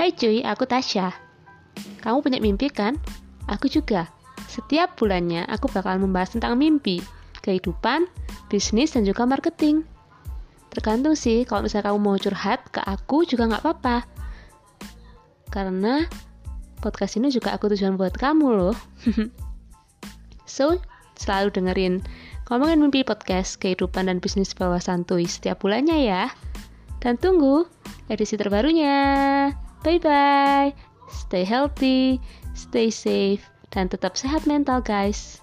Hai cuy, aku Tasya. Kamu punya mimpi kan? Aku juga. Setiap bulannya aku bakal membahas tentang mimpi, kehidupan, bisnis, dan juga marketing. Tergantung sih, kalau misalnya kamu mau curhat ke aku juga nggak apa-apa. Karena podcast ini juga aku tujuan buat kamu loh. so, selalu dengerin Ngomongin Mimpi Podcast, kehidupan dan bisnis bawah santuy setiap bulannya ya. Dan tunggu edisi terbarunya. Bye-bye. Stay healthy, stay safe, dan tetap sehat mental guys.